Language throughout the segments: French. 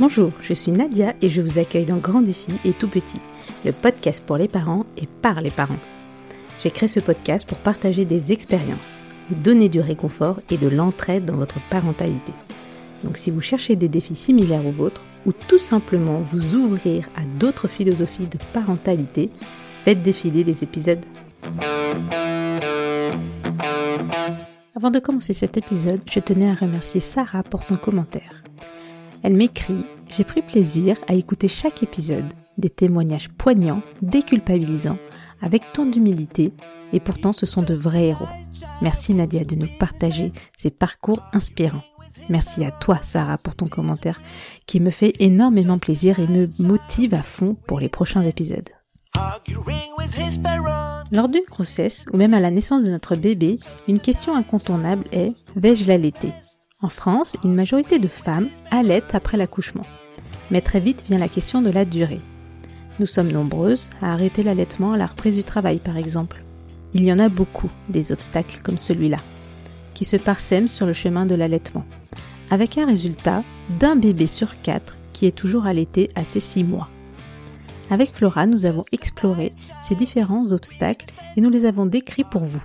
Bonjour, je suis Nadia et je vous accueille dans Grand Défi et Tout Petit, le podcast pour les parents et par les parents. J'ai créé ce podcast pour partager des expériences, vous donner du réconfort et de l'entraide dans votre parentalité. Donc si vous cherchez des défis similaires aux vôtres ou tout simplement vous ouvrir à d'autres philosophies de parentalité, faites défiler les épisodes. Avant de commencer cet épisode, je tenais à remercier Sarah pour son commentaire. Elle m'écrit J'ai pris plaisir à écouter chaque épisode, des témoignages poignants, déculpabilisants, avec tant d'humilité, et pourtant ce sont de vrais héros. Merci Nadia de nous partager ces parcours inspirants. Merci à toi Sarah pour ton commentaire qui me fait énormément plaisir et me motive à fond pour les prochains épisodes. Lors d'une grossesse ou même à la naissance de notre bébé, une question incontournable est vais-je l'allaiter? En France, une majorité de femmes allaitent après l'accouchement. Mais très vite vient la question de la durée. Nous sommes nombreuses à arrêter l'allaitement à la reprise du travail par exemple. Il y en a beaucoup des obstacles comme celui-là, qui se parsèment sur le chemin de l'allaitement, avec un résultat d'un bébé sur quatre qui est toujours allaité à ses six mois. Avec Flora, nous avons exploré ces différents obstacles et nous les avons décrits pour vous,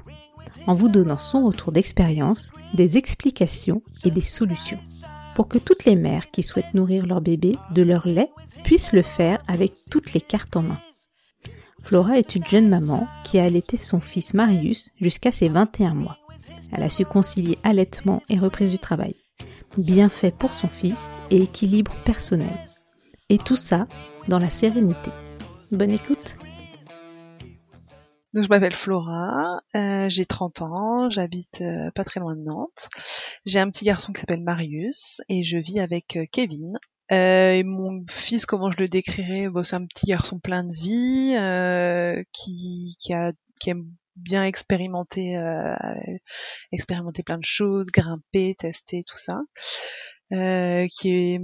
en vous donnant son retour d'expérience, des explications et des solutions, pour que toutes les mères qui souhaitent nourrir leur bébé de leur lait puissent le faire avec toutes les cartes en main. Flora est une jeune maman qui a allaité son fils Marius jusqu'à ses 21 mois. Elle a su concilier allaitement et reprise du travail. Bien fait pour son fils et équilibre personnel. Et tout ça dans la sérénité. Bonne écoute donc je m'appelle Flora, euh, j'ai 30 ans, j'habite euh, pas très loin de Nantes. J'ai un petit garçon qui s'appelle Marius et je vis avec euh, Kevin. et mon fils, comment je le décrirais? Bon, C'est un petit garçon plein de vie qui, qui, a, qui aime bien expérimenter, expérimenter plein de choses, grimper, tester, tout ça. Euh, qui est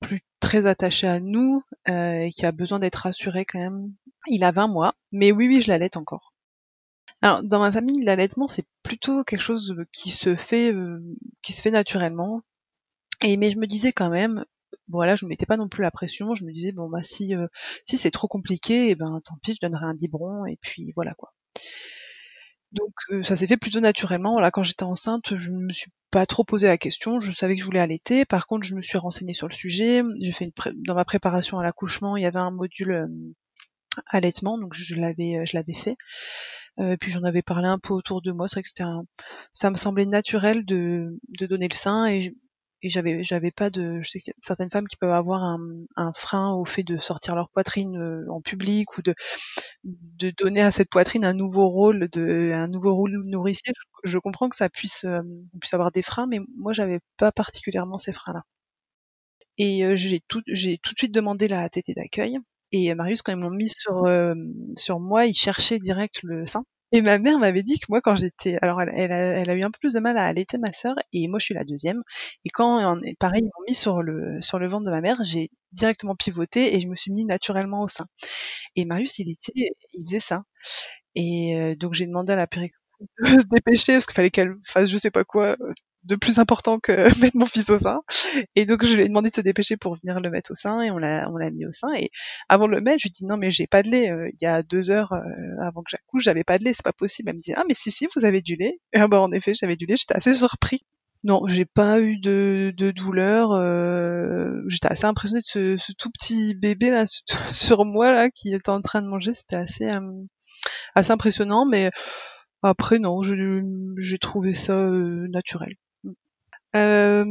plus très attaché à nous euh, et qui a besoin d'être rassuré quand même. Il a 20 mois, mais oui, oui, je l'allaite encore. Alors, dans ma famille, l'allaitement, c'est plutôt quelque chose qui se fait, euh, qui se fait naturellement. Et mais je me disais quand même, voilà, je me mettais pas non plus la pression. Je me disais bon bah si si c'est trop compliqué, eh ben tant pis, je donnerai un biberon et puis voilà quoi. Donc ça s'est fait plutôt naturellement. Voilà, quand j'étais enceinte, je me suis pas trop posé la question. Je savais que je voulais allaiter. Par contre, je me suis renseignée sur le sujet. J'ai fait une dans ma préparation à l'accouchement, il y avait un module allaitement, donc je l'avais je l'avais fait. Euh, puis j'en avais parlé un peu autour de moi. C'est vrai que c'était un, ça me semblait naturel de, de donner le sein et j'avais j'avais pas de je sais que certaines femmes qui peuvent avoir un, un frein au fait de sortir leur poitrine euh, en public ou de de donner à cette poitrine un nouveau rôle de un nouveau rôle nourricier je, comprends que ça puisse euh, puisse avoir des freins mais moi j'avais pas particulièrement ces freins là et euh, j'ai tout j'ai tout de suite demandé la tétée d'accueil et Marius quand ils m'ont mis sur sur moi il cherchait direct le sein et ma mère m'avait dit que moi, quand j'étais, alors elle, elle, a, elle, a, eu un peu plus de mal à allaiter ma sœur, et moi je suis la deuxième. Et quand, pareil, ils m'ont mis sur le sur le ventre de ma mère, j'ai directement pivoté et je me suis mis naturellement au sein. Et Marius, il était, il faisait ça. Et euh, donc j'ai demandé à la péricultrice de se dépêcher parce qu'il fallait qu'elle fasse je sais pas quoi de plus important que mettre mon fils au sein. Et donc je lui ai demandé de se dépêcher pour venir le mettre au sein et on l'a on l'a mis au sein. Et avant de le mettre, je lui dit non mais j'ai pas de lait. Euh, il y a deux heures euh, avant que j'accouche, j'avais pas de lait, c'est pas possible. Elle me dit ah mais si si vous avez du lait. Et bah en effet j'avais du lait. J'étais assez surpris. Non, j'ai pas eu de, de douleur. Euh, j'étais assez impressionnée de ce, tout petit bébé là sur moi là qui était en train de manger. C'était assez assez impressionnant, mais après non, j'ai trouvé ça naturel. Euh,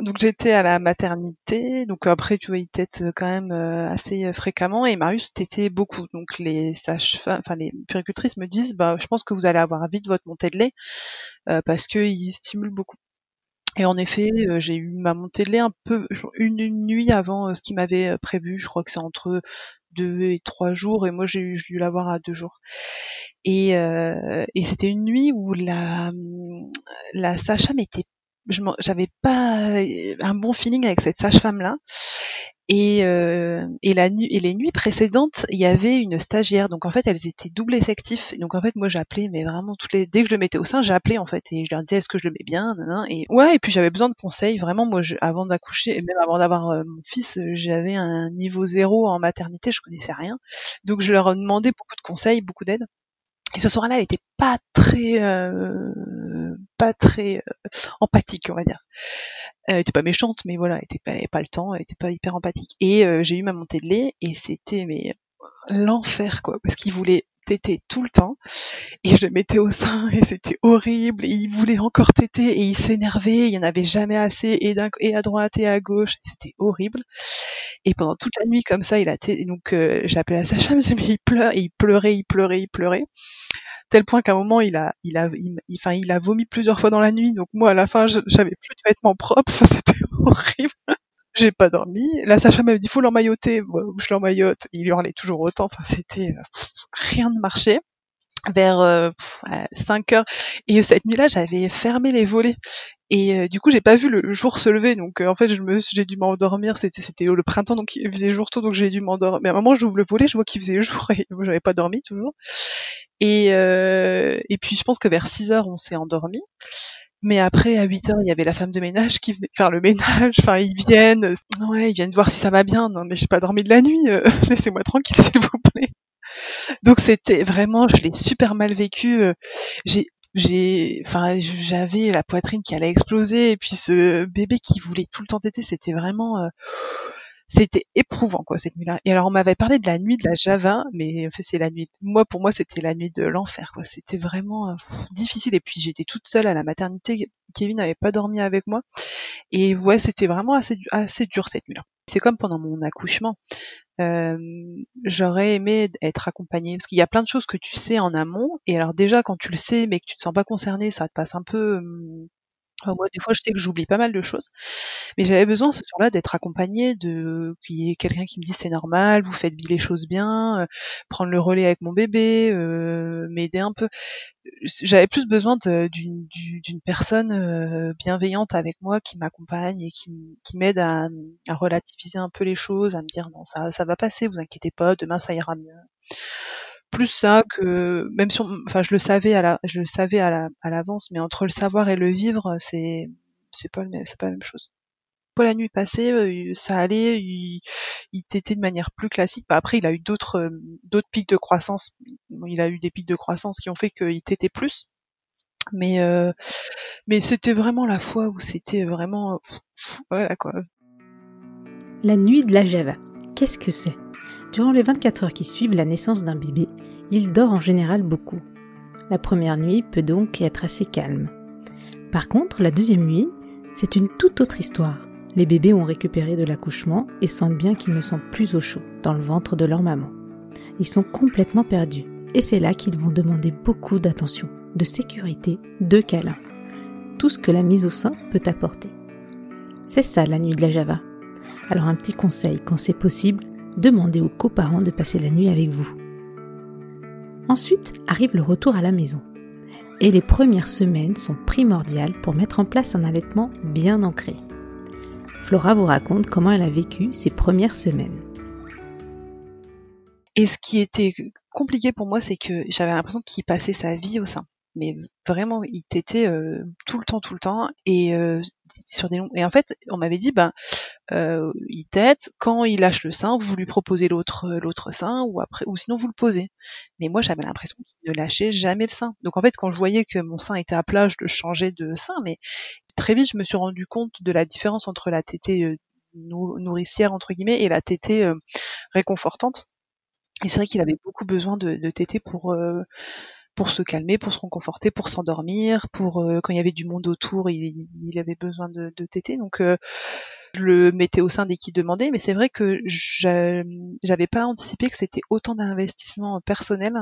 donc j'étais à la maternité, donc après tu vois ils têtent quand même euh, assez euh, fréquemment et Marius t'était beaucoup. Donc les sages, enfin les puricultrices me disent bah je pense que vous allez avoir vite votre montée de lait euh, parce que il stimule beaucoup. Et en effet, j'ai eu ma montée de lait un peu une, nuit avant ce qu'il m'avait prévu. Je crois que c'est entre deux et trois jours et moi j'ai dû l'avoir à deux jours. Et, et c'était une nuit où la la sage-femme était j'avais pas euh, un bon feeling avec cette sage-femme là Et, euh, et la nuit et les nuits précédentes, il y avait une stagiaire. Donc en fait, elles étaient double effectif. Donc en fait, moi j'appelais, mais vraiment toutes les dès que je le mettais au sein, j'appelais en fait et je leur disais est-ce que je le mets bien, et ouais. Et puis j'avais besoin de conseils. Vraiment, moi, je, avant d'accoucher, et même avant d'avoir euh, mon fils, j'avais un niveau zéro en maternité, je connaissais rien. Donc je leur demandais beaucoup de conseils, beaucoup d'aide. Et ce soir-là, elle était pas très, euh, pas très euh, empathique, on va dire. Elle était pas méchante, mais voilà, elle était pas, elle pas le temps, elle était pas hyper empathique. Et euh, j'ai eu ma montée de lait et c'était mais l'enfer quoi, parce qu'il voulait téter tout le temps et je le mettais au sein et c'était horrible et il voulait encore téter et il s'énervait, il y en avait jamais assez et, et à droite et à gauche, c'était horrible. Et pendant toute la nuit comme ça, il a tété, donc euh, appelé la sage-femme, mais il pleure et il pleurait, il pleurait, il pleurait tel point qu'à un moment il a il a il, a vomi plusieurs fois dans la nuit. Donc moi à la fin j'avais plus de vêtements propres. C'était horrible. J'ai pas dormi. La Sacha m'a dit faut l'emmailloter. Je l'emmaillote? Il hurlait toujours autant. Enfin c'était rien ne marchait. Vers euh, 5 heures. Et cette nuit-là j'avais fermé les volets. Et euh, du coup j'ai pas vu le jour se lever. Donc euh, en fait je me j'ai dû m'endormir. C'était c'était le printemps donc il faisait jour tôt donc j'ai dû m'endormir. Mais à un moment j'ouvre le volet je vois qu'il faisait jour et j'avais pas dormi toujours et, euh, et puis je pense que vers 6 heures, on s'est endormi. Mais après, à 8 heures, il y avait la femme de ménage qui venait faire le ménage. Enfin, ils viennent, ouais, ils viennent voir si ça va bien. Non, mais j'ai pas dormi de la nuit. Euh, laissez-moi tranquille, s'il vous plaît. Donc c'était vraiment, je l'ai super mal vécu. Euh, j'ai, j'ai, enfin, j'avais la poitrine qui allait exploser et puis ce bébé qui voulait tout le temps téter, c'était vraiment. Euh, c'était éprouvant quoi cette nuit-là. Et alors on m'avait parlé de la nuit de la Java, mais en fait c'est la nuit. Moi pour moi c'était la nuit de l'enfer quoi. C'était vraiment euh, difficile. Et puis j'étais toute seule à la maternité. Kevin n'avait pas dormi avec moi. Et ouais c'était vraiment assez dur cette nuit-là. C'est comme pendant mon accouchement. Euh, j'aurais aimé être accompagnée parce qu'il y a plein de choses que tu sais en amont et alors déjà quand tu le sais mais que tu te sens pas concerné ça te passe un peu hum, moi, des fois, je sais que j'oublie pas mal de choses, mais j'avais besoin ce soir-là d'être accompagnée de qu'il y ait quelqu'un qui me dise c'est normal, vous faites les choses bien, euh, prendre le relais avec mon bébé, euh, m'aider un peu. J'avais plus besoin d'une personne euh, bienveillante avec moi qui m'accompagne et qui, qui m'aide à, à relativiser un peu les choses, à me dire non ça ça va passer, vous inquiétez pas, demain ça ira mieux plus ça que même si enfin je le savais à la je le savais à la à l'avance mais entre le savoir et le vivre c'est c'est pas le même c'est pas la même chose. Pour la nuit passée euh, ça allait il, il t'était de manière plus classique. Bah, après il a eu d'autres euh, d'autres pics de croissance. Il a eu des pics de croissance qui ont fait qu'il t'était plus. Mais euh, mais c'était vraiment la fois où c'était vraiment voilà quoi. La nuit de la Java. Qu'est-ce que c'est? Durant les 24 heures qui suivent la naissance d'un bébé, il dort en général beaucoup. La première nuit peut donc être assez calme. Par contre, la deuxième nuit, c'est une toute autre histoire. Les bébés ont récupéré de l'accouchement et sentent bien qu'ils ne sont plus au chaud dans le ventre de leur maman. Ils sont complètement perdus et c'est là qu'ils vont demander beaucoup d'attention, de sécurité, de câlins. Tout ce que la mise au sein peut apporter. C'est ça la nuit de la Java. Alors un petit conseil, quand c'est possible, demandez aux coparents de passer la nuit avec vous. Ensuite arrive le retour à la maison. Et les premières semaines sont primordiales pour mettre en place un allaitement bien ancré. Flora vous raconte comment elle a vécu ses premières semaines. Et ce qui était compliqué pour moi, c'est que j'avais l'impression qu'il passait sa vie au sein mais vraiment il t'était euh, tout le temps tout le temps et euh, et en fait on m'avait dit ben euh, il tête quand il lâche le sein vous lui proposez l'autre l'autre sein ou après ou sinon vous le posez. Mais moi j'avais l'impression qu'il ne lâchait jamais le sein. Donc en fait quand je voyais que mon sein était à plat je le changeais de sein mais très vite je me suis rendu compte de la différence entre la tétée nourricière entre guillemets et la tétée réconfortante. Et c'est vrai qu'il avait beaucoup besoin de, de tétée pour pour se calmer, pour se reconforter, pour s'endormir, pour euh, quand il y avait du monde autour, il, il avait besoin de, de téter. Donc euh, je le mettais au sein dès qu'il demandait, mais c'est vrai que j'avais pas anticipé que c'était autant d'investissement personnel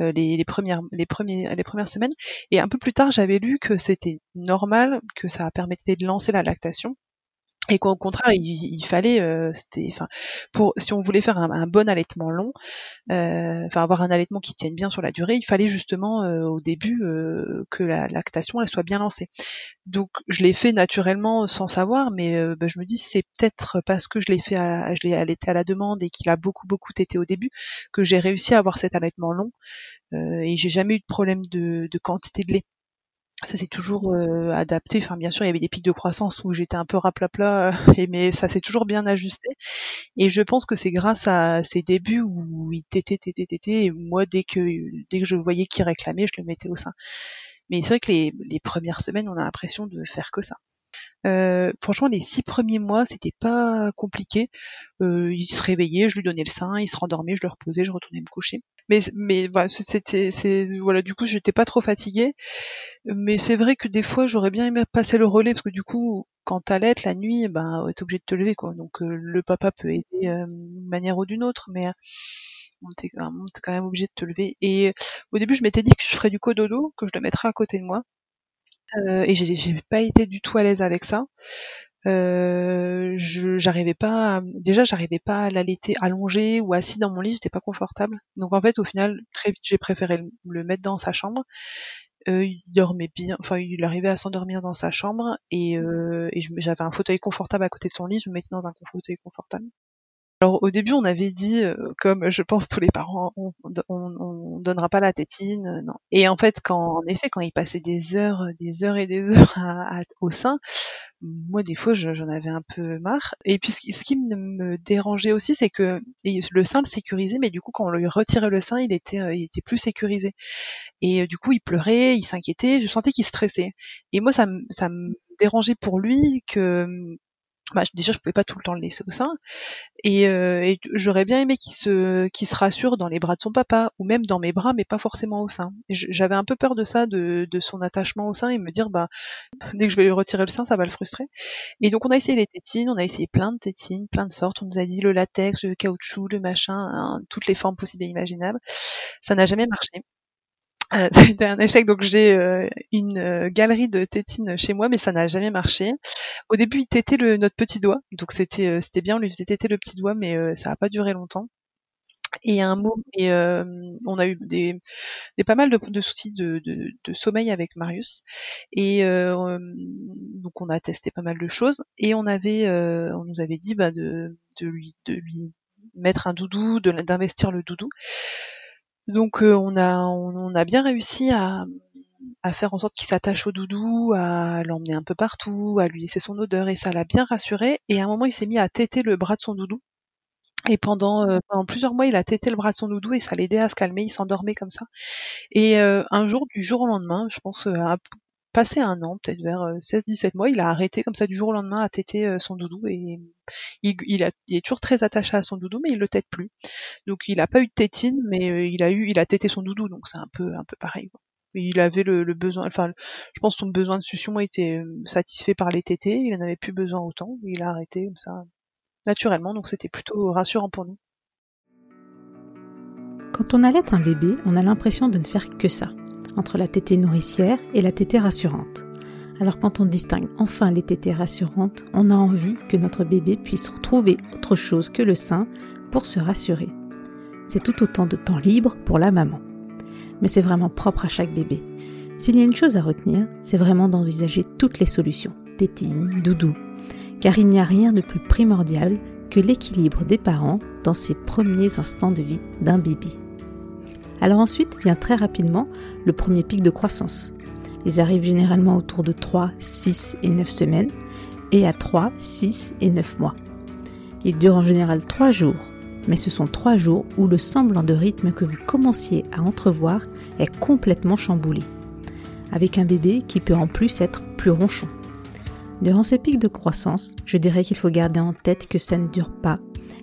euh, les, les, premières les premiers les premières semaines. Et un peu plus tard, j'avais lu que c'était normal, que ça permettait de lancer la lactation et qu'au contraire il, fallait euh, c'était enfin pour si on voulait faire un, bon allaitement long euh, enfin avoir un allaitement qui tienne bien sur la durée il fallait justement euh, au début que la lactation elle soit bien lancée. Donc je l'ai fait naturellement sans savoir mais bah, je me dis c'est peut-être parce que je l'ai fait à, je l'ai allaité à la demande et qu'il a beaucoup beaucoup tété au début que j'ai réussi à avoir cet allaitement long et j'ai jamais eu de problème de, de quantité de lait ça s'est toujours euh, adapté. Enfin, bien sûr, il y avait des pics de croissance où j'étais un peu raplapla, euh, mais ça s'est toujours bien ajusté. Et je pense que c'est grâce à ces débuts où il tétait, tétait, tétait, et moi, dès que dès que je voyais qu'il réclamait, je le mettais au sein. Mais c'est vrai que les, les premières semaines, on a l'impression de faire que ça. Euh, franchement, les six premiers mois, c'était pas compliqué. Euh, il se réveillait, je lui donnais le sein, il se rendormait, je le reposais, je retournais me coucher. Mais c'était c'est voilà, du coup, j'étais pas trop fatiguée. Mais c'est vrai que des fois, j'aurais bien aimé passer le relais parce que du coup, quand t'allaites la nuit, ben t'es obligé de te lever quoi. Donc euh, le papa peut aider euh, d'une manière ou d'une autre, mais on t'es quand même obligé de te lever. Et au début, je m'étais dit que je ferais du cododo, que je le mettrais à côté de moi. Euh, et j'ai pas été du tout à l'aise avec ça. Euh, je j'arrivais pas déjà j'arrivais pas à l'allaiter allongé ou assis dans mon lit j'étais pas confortable. Donc en fait au final très vite j'ai préféré le, mettre dans sa chambre. Euh, il dormait bien enfin il arrivait à s'endormir dans sa chambre et, et j'avais un fauteuil confortable à côté de son lit je me mettais dans un fauteuil confortable alors au début, on avait dit, euh, comme je pense tous les parents, on, on, donnera pas la tétine, euh, non. Et en fait, quand en effet, quand il passait des heures, des heures et des heures au sein, moi des fois, j'en avais un peu marre. Et puis ce, qui me dérangeait aussi, c'est que le sein le sécurisait, mais du coup, quand on lui retirait le sein, il était, euh, il était plus sécurisé. Et du coup, il pleurait, il s'inquiétait, je sentais qu'il stressait. Et moi, ça, ça me dérangeait pour lui que bah, déjà je pouvais pas tout le temps le laisser au sein. Et, euh, j'aurais bien aimé qu'il se rassure dans les bras de son papa ou même dans mes bras mais pas forcément au sein. J'avais un peu peur de ça de, de son attachement au sein et me dire bah dès que je vais lui retirer le sein ça va le frustrer. Et donc on a essayé les tétines on a essayé plein de tétines plein de sortes. On nous a dit le latex le caoutchouc le machin hein, toutes les formes possibles et imaginables. Ça n'a jamais marché euh, c'était un échec, donc j'ai euh, une euh, galerie de tétines chez moi, mais ça n'a jamais marché. Au début, il tétait le, notre petit doigt, donc c'était c'était bien, on lui faisait téter le petit doigt, mais ça n'a pas duré longtemps. Et un mot, et on a eu des, pas mal de, soucis de, sommeil avec Marius, et donc on a testé pas mal de choses, et on avait, on nous avait dit bah, de, de lui de lui mettre un doudou, d'investir le doudou. Donc euh, on a on, a bien réussi à, à faire en sorte qu'il s'attache au doudou, à l'emmener un peu partout, à lui laisser son odeur et ça l'a bien rassuré. Et à un moment il s'est mis à téter le bras de son doudou. Et pendant, euh, plusieurs mois, il a tété le bras de son doudou et ça l'aidait à se calmer. Il s'endormait comme ça. Et euh, un jour, du jour au lendemain, je pense à passé un an, peut-être vers 16-17 mois, il a arrêté comme ça du jour au lendemain à téter son doudou et il, est toujours très attaché à son doudou, mais il le tète plus. Donc il a pas eu de tétine, mais euh, il a eu, tété son doudou, donc c'est un peu, un peu pareil. Il avait le, besoin, enfin, je pense que son besoin de succion était euh, satisfait par les tétés, il en avait plus besoin autant, il a arrêté comme ça naturellement, donc c'était plutôt rassurant pour nous. Quand on allait un bébé, on a l'impression de ne faire que ça, entre la tétée nourricière et la tétée rassurante. Alors quand on distingue enfin les tétées rassurantes, on a envie que notre bébé puisse retrouver autre chose que le sein pour se rassurer. C'est tout autant de temps libre pour la maman. Mais c'est vraiment propre à chaque bébé. S'il y a une chose à retenir, c'est vraiment d'envisager toutes les solutions, tétine, doudou, car il n'y a rien de plus primordial que l'équilibre des parents dans ces premiers instants de vie d'un bébé. Alors ensuite vient très rapidement le premier pic de croissance, ils arrivent généralement autour de 3, 6 et 9 semaines et à 3, 6 et 9 mois. Ils durent en général 3 jours, mais ce sont 3 jours où le semblant de rythme que vous commenciez à entrevoir est complètement chamboulé, avec un bébé qui peut en plus être plus ronchon. Durant ces pics de croissance, je dirais qu'il faut garder en tête que ça ne dure pas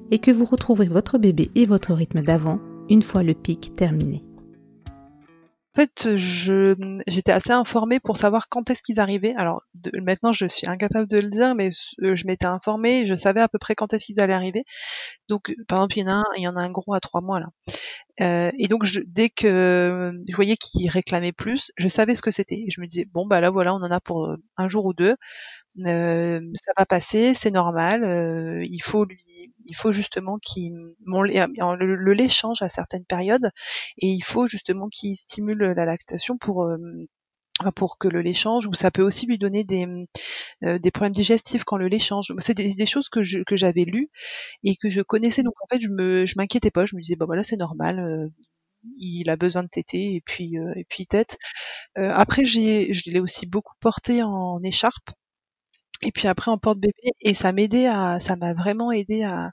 et que vous retrouverez votre bébé et votre rythme d'avant une fois le pic terminé. En fait, j'étais assez informée pour savoir quand est-ce qu'ils arrivaient. Alors maintenant, je suis incapable de le dire, mais euh, je m'étais informée, je savais à peu près quand est-ce qu'ils allaient arriver. Donc, par exemple, il y en a un, gros à trois mois là. Euh, et donc, dès que je voyais qu'il réclamait plus, je savais ce que c'était. je me disais bon bah là voilà, on en a pour euh, un jour ou deux. ça va passer, c'est normal. il faut lui, il faut justement qu'il, le, le, lait change à certaines périodes et il faut justement qu'il stimule la lactation pour pour que le lait change ou ça peut aussi lui donner des, des problèmes digestifs quand le lait change. C'est des, choses que j'avais lues et que je connaissais donc en fait je me m'inquiétais pas, je me disais bah voilà c'est normal, il a besoin de téter et puis euh, et puis tête. Euh, après j'ai je l'ai aussi beaucoup porté en écharpe et puis après en porte-bébé et ça m'aidait à ça m'a vraiment aidé à,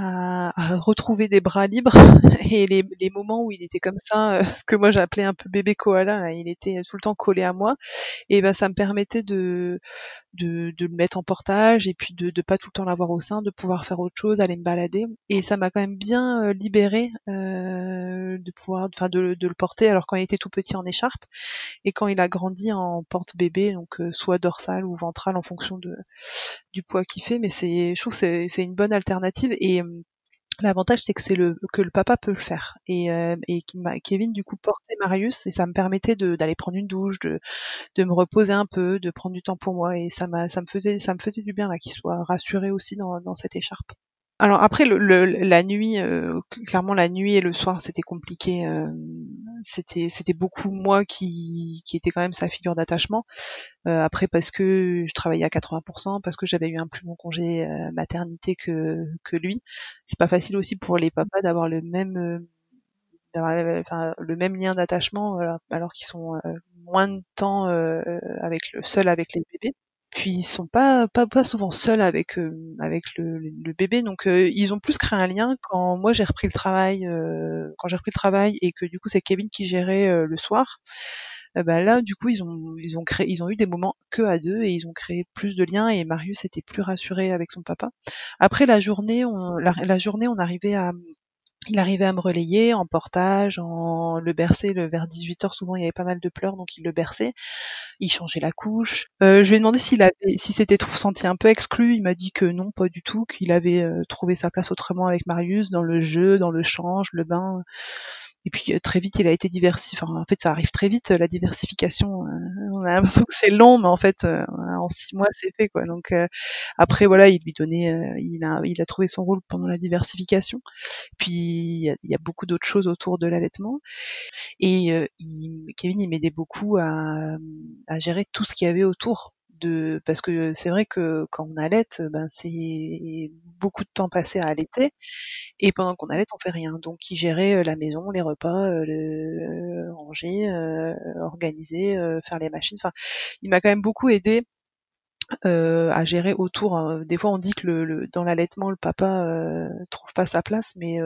à, retrouver des bras libres et les, les, moments où il était comme ça, euh, ce que moi j'appelais un peu bébé koala, là, il était tout le temps collé à moi. Et ben ça me permettait de de, de le mettre en portage et puis de ne pas tout le temps l'avoir au sein, de pouvoir faire autre chose, aller me balader. Et ça m'a quand même bien euh, libéré euh, de pouvoir, enfin de, de, le porter. Alors quand il était tout petit en écharpe et quand il a grandi en porte-bébé, donc euh, soit dorsale ou ventrale en fonction de du poids qu'il fait. Mais c'est, je trouve que c'est une bonne alternative et L'avantage, c'est que c'est le que le papa peut le faire. Et, euh, et Kevin du coup portait Marius et ça me permettait d'aller prendre une douche, de, de me reposer un peu, de prendre du temps pour moi et ça m'a ça me faisait ça me faisait du bien là qu'il soit rassuré aussi dans, dans cette écharpe. Alors après le, la nuit, euh, clairement la nuit et le soir c'était compliqué. Euh, c'était c'était beaucoup moi qui qui était quand même sa figure d'attachement. Euh, après parce que je travaillais à 80%, parce que j'avais eu un plus bon congé maternité que que lui. C'est pas facile aussi pour les papas d'avoir le même d'avoir enfin, le même lien d'attachement alors qu'ils sont moins de temps avec le seul avec les bébés puis ils sont pas pas, pas souvent seuls avec euh, avec le, bébé. Donc euh, ils ont plus créé un lien quand moi j'ai repris le travail euh, quand j'ai repris le travail et que du coup c'est Kevin qui gérait le soir. Bah là du coup ils ont ils ont créé ils ont eu des moments que à deux et ils ont créé plus de liens et Marius était plus rassuré avec son papa. Après la journée on la journée on arrivait à il arrivait à me relayer en portage, en le bercer le, vers 18 heures. Souvent, il y avait pas mal de pleurs, donc il le berçait. Il changeait la couche. Euh, je lui ai demandé s'il avait, si s'était senti un peu exclu. Il m'a dit que non, pas du tout, qu'il avait euh, trouvé sa place autrement avec Marius, dans le jeu, dans le change, le bain. Et puis euh, très vite, il a été diversifié. En fait, ça arrive très vite la diversification. Euh, on a l'impression que c'est long, mais en fait, six mois, c'est fait quoi. Donc après, voilà, il lui donnait, il a, il a trouvé son rôle pendant la diversification. Puis il y a, y a beaucoup d'autres choses autour de l'allaitement. Et il, Kevin, il m'aidait beaucoup à, à gérer tout ce qu'il y avait autour de parce que c'est vrai que quand on allait, ben c'est beaucoup de temps passé à allaiter et pendant qu'on allait, on fait rien. Donc il gérait la maison, les repas, le ranger, organiser, faire les machines. Enfin, il m'a quand même beaucoup aidé à gérer autour. Hein. Des fois, on dit que dans l'allaitement, le papa trouve pas sa place, mais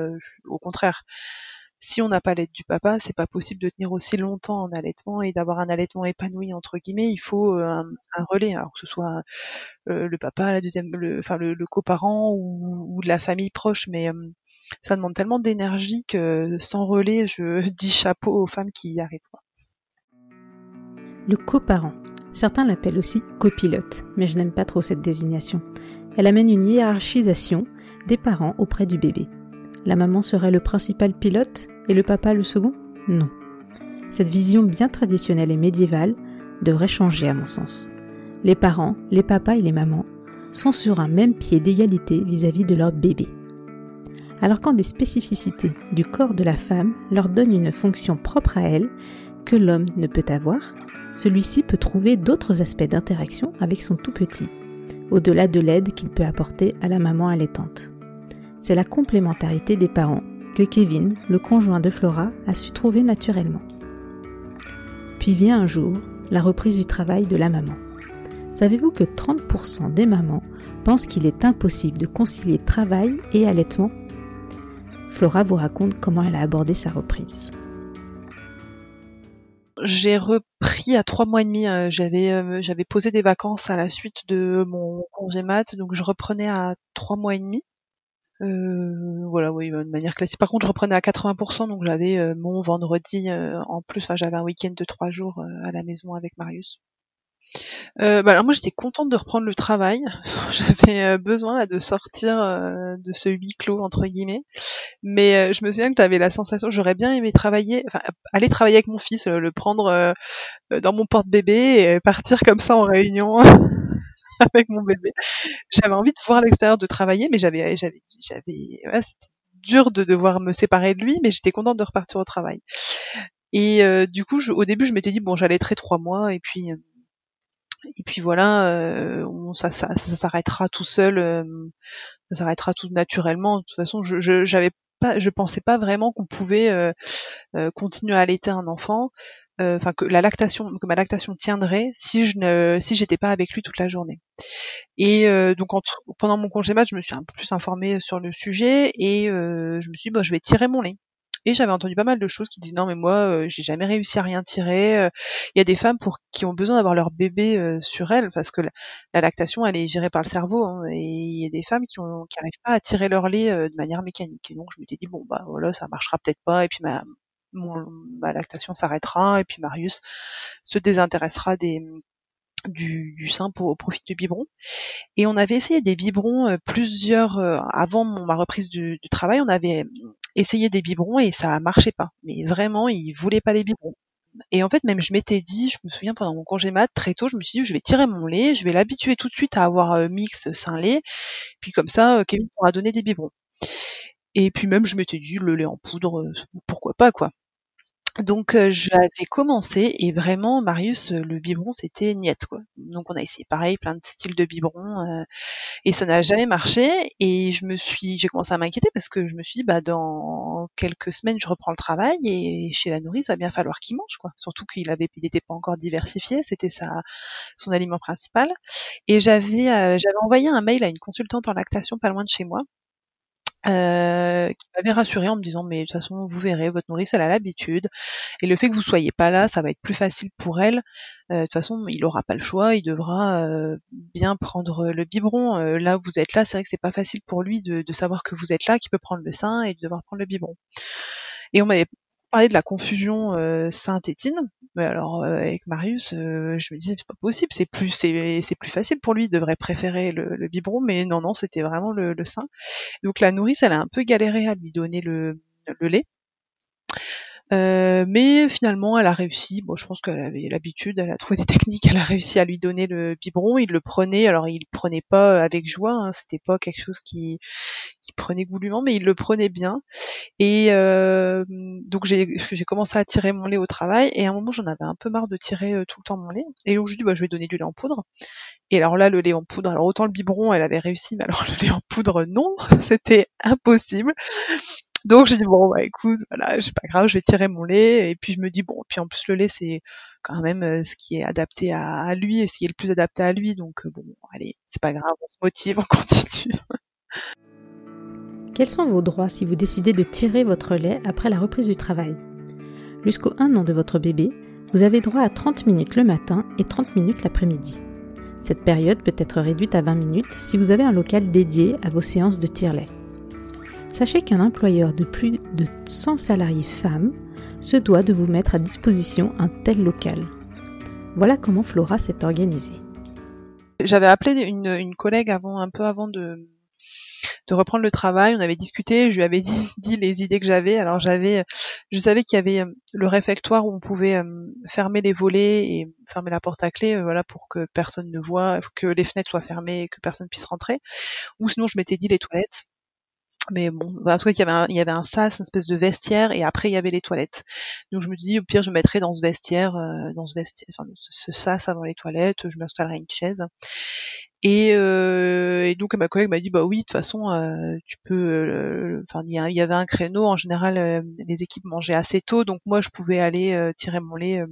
au contraire, si on n'a pas l'aide du papa, c'est pas possible de tenir aussi longtemps en allaitement et d'avoir un allaitement épanoui entre guillemets. Il faut euh, un, relais, alors que ce soit euh, le papa, la deuxième, le, enfin le, coparent ou, de la famille proche, mais euh, ça demande tellement d'énergie que sans relais, je dis chapeau aux femmes qui y arrivent. Le coparent. Certains l'appellent aussi copilote, mais je n'aime pas trop cette désignation. Elle amène une hiérarchisation des parents auprès du bébé. La maman serait le principal pilote et le papa le second? Non. Cette vision bien traditionnelle et médiévale devrait changer à mon sens. Les parents, les papas et les mamans sont sur un même pied d'égalité vis-à-vis de leur bébé. Alors quand des spécificités du corps de la femme leur donnent une fonction propre à elle que l'homme ne peut avoir, celui-ci peut trouver d'autres aspects d'interaction avec son tout petit, au-delà de l'aide qu'il peut apporter à la maman allaitante. C'est la complémentarité des parents que Kevin, le conjoint de Flora, a su trouver naturellement. Puis vient un jour la reprise du travail de la maman. Savez-vous que 30% des mamans pensent qu'il est impossible de concilier travail et allaitement? Flora vous raconte comment elle a abordé sa reprise. J'ai repris à trois mois et demi. Euh, j'avais euh, j'avais posé des vacances à la suite de mon congé mat, donc je reprenais à trois mois et demi. Euh, voilà, oui, de manière classique. Par contre, je reprenais à 80%, donc j'avais euh, mon vendredi en plus. Enfin, j'avais un week-end de trois jours à la maison avec Marius. Bah alors moi j'étais contente de reprendre le travail. J'avais besoin là, de sortir de ce huis clos entre guillemets. Mais je me souviens que j'avais la sensation, j'aurais bien aimé travailler, aller travailler avec mon fils, le prendre dans mon porte-bébé et partir comme ça en réunion. avec mon bébé. J'avais envie de voir l'extérieur, de travailler, mais j'avais, j'avais, j'avais, c'était dur de devoir me séparer de lui, mais j'étais contente de repartir au travail. Et euh, du coup, je, au début, je m'étais dit bon, j'allais être trois mois, et puis et puis voilà, euh, ça, ça, ça s'arrêtera tout seul, euh, ça s'arrêtera tout naturellement. De toute façon, je, je j'avais pas, je pensais pas vraiment qu'on pouvait euh, euh, continuer à allaiter un enfant, euh, enfin que la lactation, que ma lactation tiendrait si je ne, si j'étais pas avec lui toute la journée. Et donc entre, pendant mon congé mat, je me suis un peu plus informée sur le sujet et je me suis dit, bah, je vais tirer mon lait. Et j'avais entendu pas mal de choses qui disent non mais moi euh, j'ai jamais réussi à rien tirer. Euh. Il y a des femmes pour qui ont besoin d'avoir leur bébé euh, sur elles parce que la, lactation elle est gérée par le cerveau hein, et il y a des femmes qui ont qui arrivent pas à tirer leur lait de manière mécanique. Et donc je m'étais dit bon bah voilà ça marchera peut-être pas et puis ma mon, ma lactation s'arrêtera et puis Marius se désintéressera des du, du sein pour, au profit du biberon. Et on avait essayé des biberons plusieurs avant ma reprise du, du, travail. On avait essayer des biberons et ça marchait pas. Mais vraiment, il voulait pas les biberons. Et en fait, même je m'étais dit, je me souviens pendant mon congé mat, très tôt, je me suis dit, je vais tirer mon lait, je vais l'habituer tout de suite à avoir euh, mix sein-lait, puis comme ça, euh, Kevin pourra donner des biberons. Et puis même, je m'étais dit, le lait en poudre, euh, pourquoi pas, quoi. Donc j'avais commencé et vraiment Marius le biberon c'était niette quoi. Donc on a essayé pareil plein de styles de biberon et ça n'a jamais marché et je me suis j'ai commencé à m'inquiéter parce que je me suis dit bah dans quelques semaines je reprends le travail et chez la nourrice va bien falloir qu'il mange quoi. Surtout qu'il avait il n'était pas encore diversifié, c'était sa son aliment principal et j'avais j'avais envoyé un mail à une consultante en lactation pas loin de chez moi euh, qui m'avait rassuré en me disant mais de toute façon vous verrez votre nourrice elle a l'habitude. Et le fait que vous soyez pas là ça va être plus facile pour elle. Euh, de toute façon il aura pas le choix il devra euh, bien prendre le biberon. Là vous êtes là c'est vrai que c'est pas facile pour lui de, savoir que vous êtes là qu'il peut prendre le sein et de devoir prendre le biberon. Et on m'avait parler de la confusion euh, Saint-Étienne, mais alors euh, avec Marius, euh, je me disais c'est pas possible, c'est plus c'est plus facile pour lui, il devrait préférer le, le biberon, mais non non c'était vraiment le, le sein. Donc la nourrice elle a un peu galéré à lui donner le, le lait. Euh, mais finalement, elle a réussi. Bon, je pense qu'elle avait l'habitude, elle a trouvé des techniques, elle a réussi à lui donner le biberon. Il le prenait, alors il le prenait pas avec joie, hein, c'était pas quelque chose qui, qui prenait goulûment, mais il le prenait bien. Et euh, donc j'ai commencé à tirer mon lait au travail, et à un moment j'en avais un peu marre de tirer euh, tout le temps mon lait. Et donc je dis bah je vais donner du lait en poudre. Et alors là, le lait en poudre, alors autant le biberon, elle avait réussi, mais alors le lait en poudre, non, c'était impossible. Donc j'ai dit bon bah écoute, voilà, c'est pas grave, je vais tirer mon lait et puis je me dis bon, puis en plus le lait c'est quand même euh, ce qui est adapté à, lui et ce qui est le plus adapté à lui, donc euh, bon allez, c'est pas grave, on se motive, on continue. Quels sont vos droits si vous décidez de tirer votre lait après la reprise du travail? Jusqu'au 1 an de votre bébé, vous avez droit à 30 minutes le matin et 30 minutes l'après-midi. Cette période peut être réduite à 20 minutes si vous avez un local dédié à vos séances de tire-lait. Sachez qu'un employeur de plus de 100 salariés femmes se doit de vous mettre à disposition un tel local. Voilà comment Flora s'est organisée. J'avais appelé une, collègue avant, un peu avant de, reprendre le travail. On avait discuté, je lui avais dit, les idées que j'avais. Alors j'avais, je savais qu'il y avait euh, le réfectoire où on pouvait euh, fermer les volets et fermer la porte à clé, euh, voilà, pour que personne ne voit, que les fenêtres soient fermées et que personne puisse rentrer. Ou sinon, je m'étais dit les toilettes mais bon, parce qu'il y avait un, il y avait un sas, une espèce de vestiaire, et après il y avait les toilettes. Donc je me dis, au pire, je mettrais dans ce vestiaire, euh, dans ce vestiaire, enfin, ce sas avant les toilettes, je m'installerai une chaise. Et, euh, et, donc ma collègue m'a dit, bah oui, de toute façon, euh, tu peux. Euh, enfin, il y, avait un créneau. En général, les équipes mangeaient assez tôt, donc moi, je pouvais aller tirer mon lait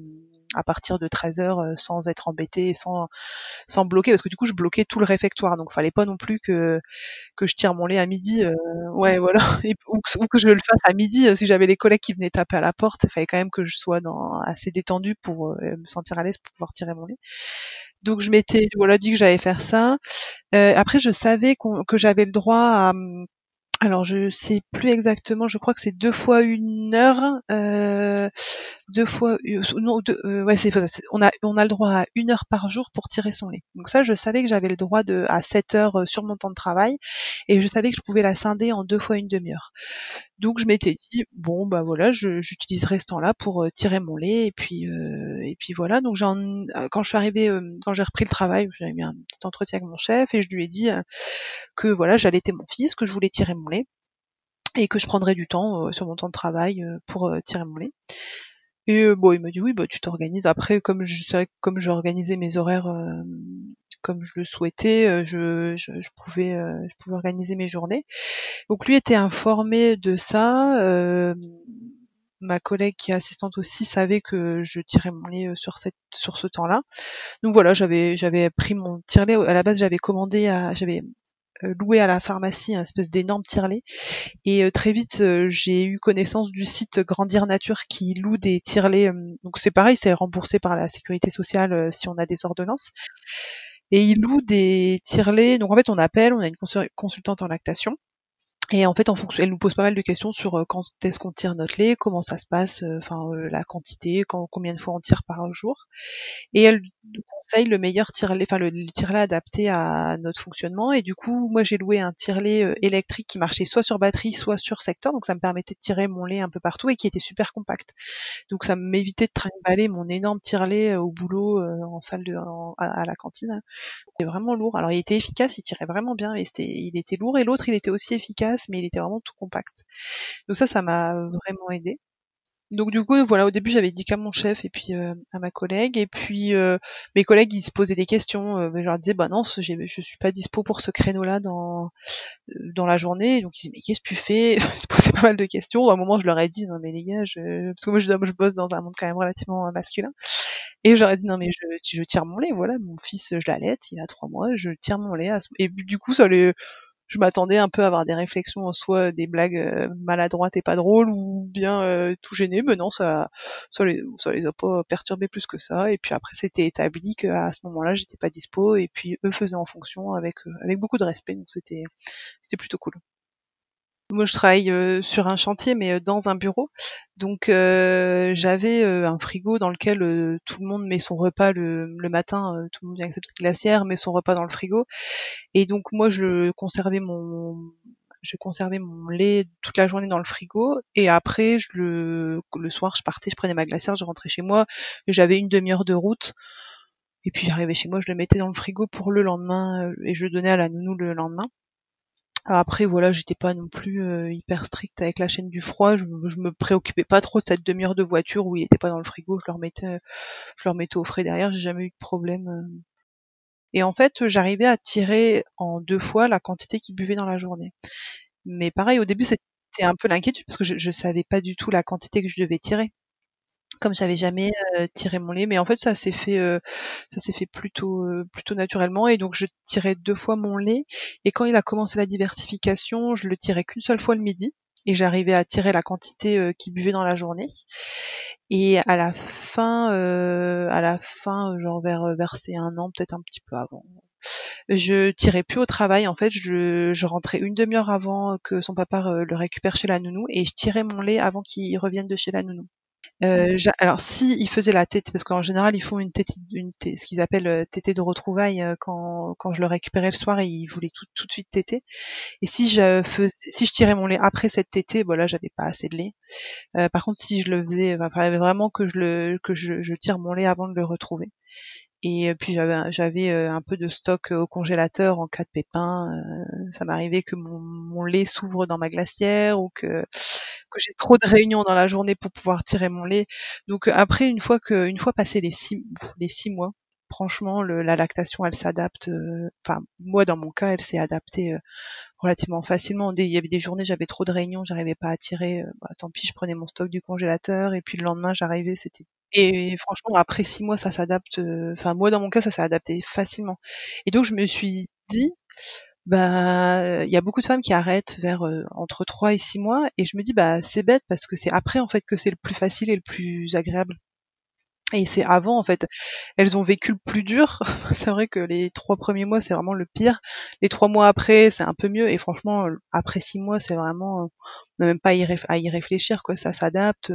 à partir de 13 heures euh, sans être embêté et sans sans bloquer parce que du coup je bloquais tout le réfectoire. Donc fallait pas non plus que que je tire mon lait à midi euh, ouais voilà. Ou, que, je le fasse à midi euh, si j'avais les collègues qui venaient taper à la porte il fallait quand même que je sois dans assez détendu pour me sentir à l'aise pour pouvoir tirer mon lait. Donc je m'étais voilà dit que j'allais faire ça. Après je savais que j'avais le droit à alors je sais plus exactement, je crois que c'est deux fois une heure. Euh, deux fois, euh, non, deux, euh, ouais, c'est, on a, on a le droit à une heure par jour pour tirer son lait. Donc ça, je savais que j'avais le droit de, à 7 heures euh, sur mon temps de travail, et je savais que je pouvais la scinder en deux fois une demi-heure. Donc je m'étais dit, bon, bah voilà, j'utiliserai ce temps-là pour tirer mon lait, et puis, et puis voilà. Donc j'en, quand je suis arrivée, quand j'ai repris le travail, j'avais mis un petit entretien avec mon chef, et je lui ai dit que voilà, j'allaitais mon fils, que je voulais tirer mon lait et que je prendrais du temps sur mon temps de travail pour tirer mon lait. Et bon, il m'a dit oui, bah tu t'organises. Après, comme je savais, comme j'ai organisé mes horaires comme je le souhaitais, je, je, je pouvais, je pouvais organiser mes journées. Donc lui était informé de ça. ma collègue qui est assistante aussi savait que je tirais mon lait sur cette, sur ce temps-là. Donc voilà, j'avais, j'avais pris mon tire-lait. À la base, j'avais commandé à, j'avais euh, loué à la pharmacie un espèce d'énorme tire-lait. Et euh, très vite, euh, j'ai eu connaissance du site Grandir Nature qui loue des tire-lait. donc c'est pareil, c'est remboursé par la sécurité sociale si on a des ordonnances. Et il loue des tire-lait. Donc en fait, on appelle, on a une consultante en lactation. Et en fait, en fonction, elle nous pose pas mal de questions sur quand est-ce qu'on tire notre lait, comment ça se passe, enfin la quantité, combien de fois on tire par jour. Et elle nous conseille le meilleur tire-lait, enfin le, tire-lait adapté à notre fonctionnement. Et du coup, moi j'ai loué un tire-lait électrique qui marchait soit sur batterie, soit sur secteur, donc ça me permettait de tirer mon lait un peu partout et qui était super compact. Donc ça m'évitait de trimballer mon énorme tire-lait au boulot en salle de, à, la cantine. C'était vraiment lourd. Alors il était efficace, il tirait vraiment bien, mais il était lourd. Et l'autre, il était aussi efficace mais il était vraiment tout compact. Donc ça, ça m'a vraiment aidé. Donc du coup, voilà, au début j'avais dit qu'à mon chef et puis euh, à ma collègue, et puis euh, mes collègues ils se posaient des questions. Euh, je leur disais bah non, je suis pas dispo pour ce créneau-là dans dans la journée. Donc ils disaient mais qu'est-ce que tu fais? Ils se posaient pas mal de questions. À un moment je leur ai dit non mais les gars, je... parce que moi je, je bosse dans un monde quand même relativement masculin, et je leur ai dit non mais je, je tire mon lait. Voilà, mon fils je l'allaite, il a trois mois, je tire mon lait. Et du coup ça les je m'attendais un peu à avoir des réflexions en soi, des blagues euh, maladroites et pas drôles, ou bien euh, tout gêné, mais non, ça, ça les, ça les a pas perturbés plus que ça. Et puis après, c'était établi qu'à ce moment-là, j'étais pas dispo, et puis eux faisaient en fonction avec, euh, avec beaucoup de respect, donc c'était, c'était plutôt cool. Moi, je travaille euh, sur un chantier, mais euh, dans un bureau. Donc, euh, j'avais un frigo dans lequel tout le monde met son repas le, matin. tout le monde vient avec sa petite glacière, met son repas dans le frigo. Et donc, moi, je conservais mon, je conservais mon lait toute la journée dans le frigo. Et après, le, le soir, je partais, je prenais ma glacière, je rentrais chez moi. J'avais une demi-heure de route. Et puis, j'arrivais chez moi, je le mettais dans le frigo pour le lendemain et je le donnais à la nounou le lendemain. Après voilà, j'étais pas non plus euh, hyper stricte avec la chaîne du froid. Je, me préoccupais pas trop de cette demi-heure de voiture où il était pas dans le frigo. Je leur mettais, je leur mettais au frais derrière. J'ai jamais eu de problème. Euh. Et en fait, j'arrivais à tirer en deux fois la quantité qu'ils buvaient dans la journée. Mais pareil, au début, c'était un peu l'inquiétude parce que je, je savais pas du tout la quantité que je devais tirer comme j'avais jamais tiré mon lait mais en fait ça s'est fait ça s'est fait plutôt plutôt naturellement et donc je tirais deux fois mon lait et quand il a commencé la diversification je le tirais qu'une seule fois le midi et j'arrivais à tirer la quantité qu'il buvait dans la journée et à la fin à la fin genre vers verser un an peut-être un petit peu avant je tirais plus au travail en fait je, je rentrais une demi-heure avant que son papa le récupère chez la nounou et je tirais mon lait avant qu'il revienne de chez la nounou euh, alors si ils faisaient la tête, parce qu'en général ils font une une ce qu'ils appellent euh, tétée de retrouvailles euh, quand, quand je le récupérais le soir et ils voulaient tout, de suite téter. Et si je si je tirais mon lait après cette tétée, bon là j'avais pas assez de lait. Par contre si je le faisais, il fallait vraiment que je le que je tire mon lait avant de le retrouver. Et puis j'avais j'avais un peu de stock au congélateur en cas de pépin. ça m'arrivait que mon, mon lait s'ouvre dans ma glacière ou que que j'ai trop de réunions dans la journée pour pouvoir tirer mon lait. Donc après, une fois que, une fois passé les six, les six mois, franchement, le, la lactation, elle s'adapte. Euh, enfin, moi, dans mon cas, elle s'est adaptée euh, relativement facilement. Il y avait des journées, j'avais trop de réunions, j'arrivais pas à tirer. Euh, bah, tant pis, je prenais mon stock du congélateur et puis le lendemain, j'arrivais, c'était. Et franchement, après six mois, ça s'adapte. Enfin, moi, dans mon cas, ça s'est adapté facilement. Et donc, je me suis dit, bah il y a beaucoup de femmes qui arrêtent vers entre 3 et 6 mois et je me dis bah c'est bête parce que c'est après en fait que c'est le plus facile et le plus agréable. Et c'est avant, en fait, elles ont vécu le plus dur. c'est vrai que les trois premiers mois, c'est vraiment le pire. Les trois mois après, c'est un peu mieux. Et franchement, après six mois, c'est vraiment, on n'a même pas à y, réfléchir, quoi. Ça s'adapte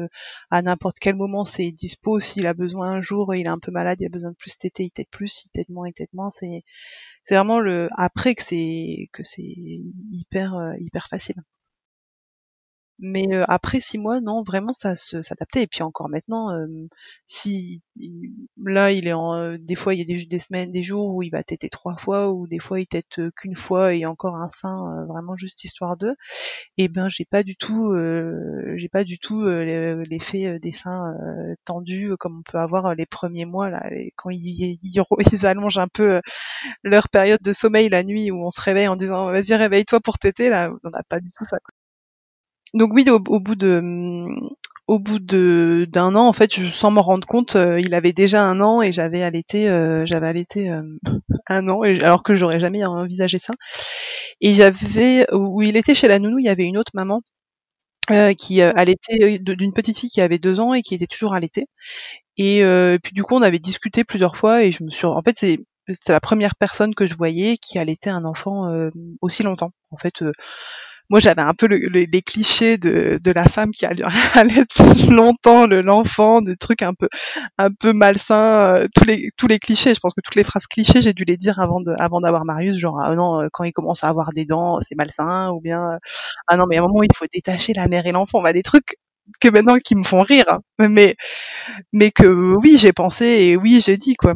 à n'importe quel moment. C'est dispo. S'il a besoin un jour, il est un peu malade, il a besoin de plus tété, il tète plus, il tète moins, il tète moins. C'est, c'est vraiment le après que c'est que c'est hyper hyper facile. Mais après six mois, non, vraiment ça se s'adaptait. Et puis encore maintenant, si là il est en, des fois il y a des, des, semaines, des jours où il va téter trois fois, ou des fois il tète qu'une fois et encore un sein, vraiment juste histoire d'eux. Et ben j'ai pas du tout, j'ai pas du tout l'effet des seins tendus comme on peut avoir les premiers mois là, quand ils, ils, allongent un peu leur période de sommeil la nuit où on se réveille en disant vas-y réveille-toi pour téter là, on n'a pas du tout ça. Quoi donc oui, au, bout de au bout de d'un an, en fait, je, sans m'en rendre compte, euh, il avait déjà un an et j'avais allaité, euh, j'avais allaité euh, un an, alors que j'aurais jamais envisagé ça. Et j'avais, où il était chez la nounou, il y avait une autre maman qui allaitait d'une petite fille qui avait deux ans et qui était toujours allaitée. Et puis du coup, on avait discuté plusieurs fois et je me suis, en fait, c'est c'est la première personne que je voyais qui allaitait un enfant aussi longtemps. En fait moi j'avais un peu le, les clichés de, de la femme qui allait longtemps le l'enfant, de trucs un peu un peu malsains, euh, tous les tous les clichés. Je pense que toutes les phrases clichés j'ai dû les dire avant de avant d'avoir Marius, genre ah non euh, quand il commence à avoir des dents c'est malsain ou bien euh, ah non mais à un moment il faut détacher la mère et l'enfant, va des trucs que maintenant qui me font rire, hein. mais mais que oui j'ai pensé et oui j'ai dit quoi.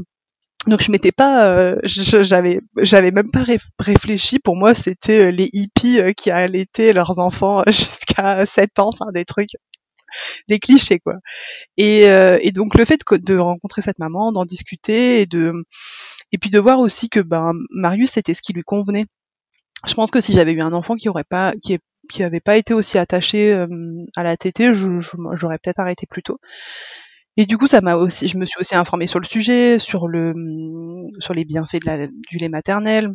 Donc je m'étais pas, euh, j'avais, j'avais même pas réfléchi. Pour moi, c'était euh, les hippies euh, qui allaitaient leurs enfants jusqu'à 7 ans, enfin des trucs, des clichés quoi. Et, et donc le fait de rencontrer cette maman, d'en discuter et de, et puis de voir aussi que ben Marius c'était ce qui lui convenait. Je pense que si j'avais eu un enfant qui aurait pas, qui, qui avait pas été aussi attaché à la tétée, j'aurais peut-être arrêté plus tôt. Et du coup, ça m'a aussi, je me suis aussi informée sur le sujet, sur le, sur les bienfaits de la, du lait maternel.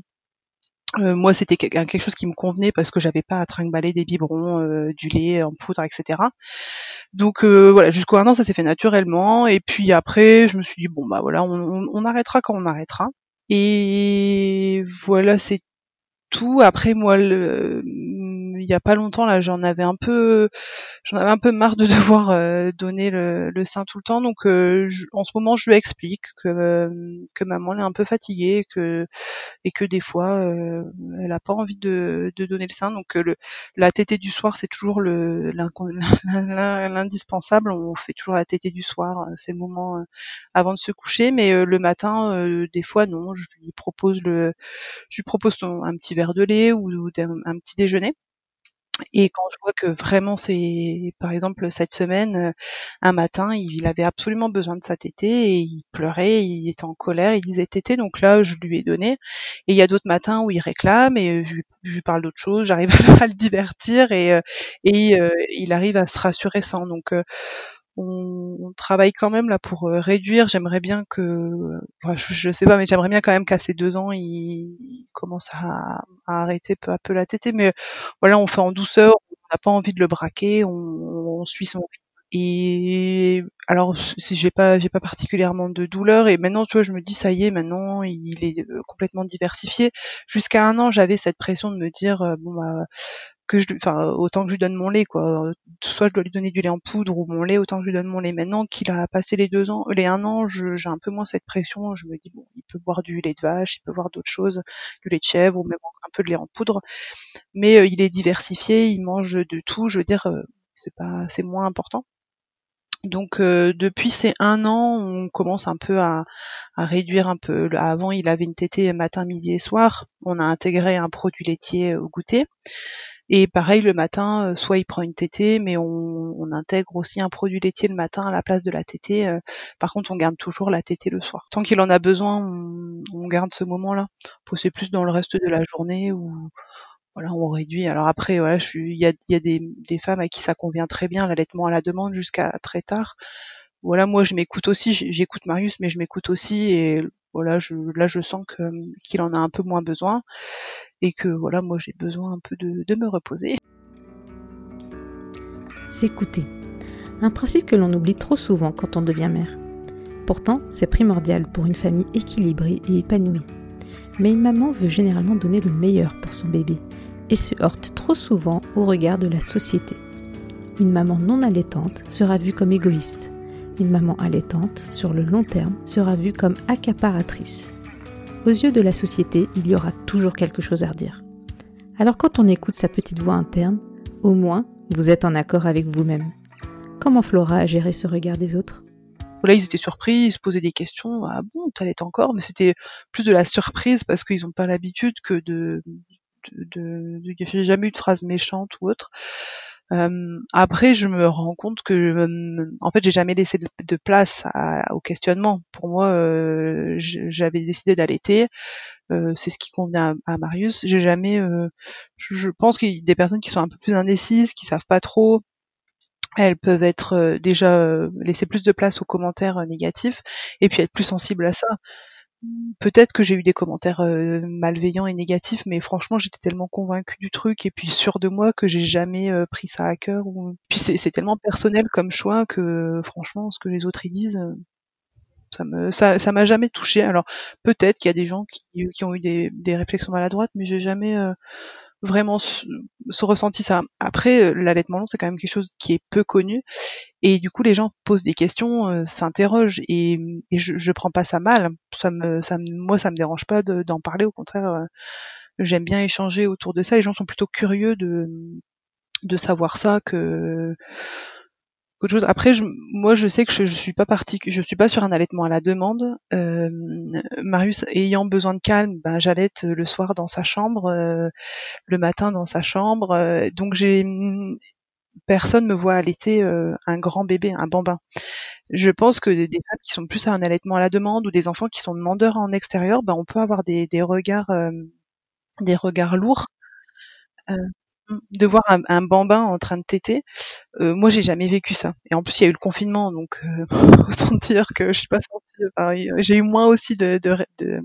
Euh, moi, c'était quelque chose qui me convenait parce que j'avais pas à trimballer des biberons, euh, du lait en poudre, etc. Donc euh, voilà, jusqu'au un an, ça s'est fait naturellement. Et puis après, je me suis dit bon bah voilà, on, on arrêtera quand on arrêtera. Et voilà, c'est tout. Après, moi, le, il y a pas longtemps là, j'en avais un peu, j'en avais un peu marre de devoir euh, donner le, le, sein tout le temps. Donc, euh, en ce moment, je lui explique que euh, que maman est un peu fatiguée, que et que des fois, elle a pas envie de, de donner le sein. Donc, le, la tétée du soir, c'est toujours le l'indispensable. On fait toujours la tétée du soir. C'est le moment avant de se coucher. Mais le matin, des fois, non. Je lui propose le, je lui propose un petit verre de lait ou un petit déjeuner. Et quand je vois que vraiment c'est, par exemple, cette semaine, euh, un matin, il avait absolument besoin de sa tétée et il pleurait, il était en colère, il disait tétée, donc là, je lui ai donné. Et il y a d'autres matins où il réclame et euh, je, lui parle d'autre chose, j'arrive à le divertir et, euh, et il arrive à se rassurer sans. Donc, on, travaille quand même là pour réduire. J'aimerais bien que, je, sais pas, mais j'aimerais bien quand même qu'à ces deux ans, il, commence à, arrêter peu à peu la tétée. Mais voilà, on fait en douceur. On n'a pas envie de le braquer. On, suit son et alors si j'ai pas j'ai pas particulièrement de douleur et maintenant tu vois je me dis ça y est maintenant il est complètement diversifié jusqu'à un an j'avais cette pression de me dire bon bah que je, enfin, autant que je lui donne mon lait, quoi. Soit je dois lui donner du lait en poudre ou mon lait, autant que je lui donne mon lait. Maintenant qu'il a passé les deux ans, les un an, j'ai un peu moins cette pression. Je me dis bon, il peut boire du lait de vache, il peut boire d'autres choses, du lait de chèvre ou même un peu de lait en poudre. Mais euh, il est diversifié, il mange de tout. Je veux dire, euh, c'est pas, c'est moins important. Donc euh, depuis ces un an, on commence un peu à, à, réduire un peu. Avant, il avait une tétée matin, midi et soir. On a intégré un produit laitier au goûter. Et pareil, le matin, euh, soit il prend une tétée, mais on, intègre aussi un produit laitier le matin à la place de la tétée. Euh. par contre, on garde toujours la tétée le soir. Tant qu'il en a besoin, on, garde ce moment-là. C'est plus dans le reste de la journée où voilà, on réduit. Alors après, voilà, il y a, y a des, des, femmes à qui ça convient très bien, l'allaitement à la demande jusqu'à très tard. Voilà, moi je m'écoute aussi, j'écoute Marius, mais je m'écoute aussi et voilà, je, là je sens qu'il en a un peu moins besoin et que voilà, moi j'ai besoin un peu de, de me reposer. S'écouter. Un principe que l'on oublie trop souvent quand on devient mère. Pourtant, c'est primordial pour une famille équilibrée et épanouie. Mais une maman veut généralement donner le meilleur pour son bébé et se heurte trop souvent au regard de la société. Une maman non allaitante sera vue comme égoïste. Une maman allaitante, sur le long terme, sera vue comme accaparatrice. Aux yeux de la société, il y aura toujours quelque chose à redire. Alors quand on écoute sa petite voix interne, au moins, vous êtes en accord avec vous-même. Comment Flora a géré ce regard des autres? Là, ils étaient surpris, ils se posaient des questions. Ah bon, t'allais encore? Mais c'était plus de la surprise parce qu'ils n'ont pas l'habitude que de... de, jamais eu de phrase méchante ou autre. Euh, après, je me rends compte que, euh, en fait, j'ai jamais laissé de, place au questionnement. Pour moi, euh, j'avais décidé d'allaiter. c'est ce qui convenait à, à Marius. J'ai jamais. Je, je, pense qu'il y a des personnes qui sont un peu plus indécises, qui savent pas trop. Elles peuvent être déjà laisser plus de place aux commentaires négatifs et puis être plus sensibles à ça peut-être que j'ai eu des commentaires euh, malveillants et négatifs, mais franchement, j'étais tellement convaincue du truc et puis sûre de moi que j'ai jamais euh, pris ça à cœur. Ou... Puis c'est tellement personnel comme choix que franchement, ce que les autres y disent, euh, ça me ça m'a jamais touché. Alors peut-être qu'il y a des gens qui, ont eu des réflexions maladroites, mais j'ai jamais vraiment se, ressenti ça. Après, l'allaitement long, c'est quand même quelque chose qui est peu connu et du coup, les gens posent des questions, euh, s'interrogent, et, et je, je prends pas ça mal. Ça me, ça me, moi, ça me dérange pas d'en parler. Au contraire, euh, j'aime bien échanger autour de ça. Les gens sont plutôt curieux de, de savoir ça que Après, je, moi, je sais que je, je suis pas partie, je suis pas sur un allaitement à la demande. Euh, Marius ayant besoin de calme, ben j'allaite le soir dans sa chambre, euh, le matin dans sa chambre. Euh, donc j'ai personne me voit allaiter euh, un grand bébé, un bambin. Je pense que des femmes qui sont plus à un allaitement à la demande ou des enfants qui sont demandeurs en extérieur, ben on peut avoir des, des regards, euh, des regards lourds. Euh, de voir un, bambin en train de téter, moi j'ai jamais vécu ça. Et en plus il y a eu le confinement, donc autant dire que je suis pas sentie. j'ai eu moins aussi de, de, de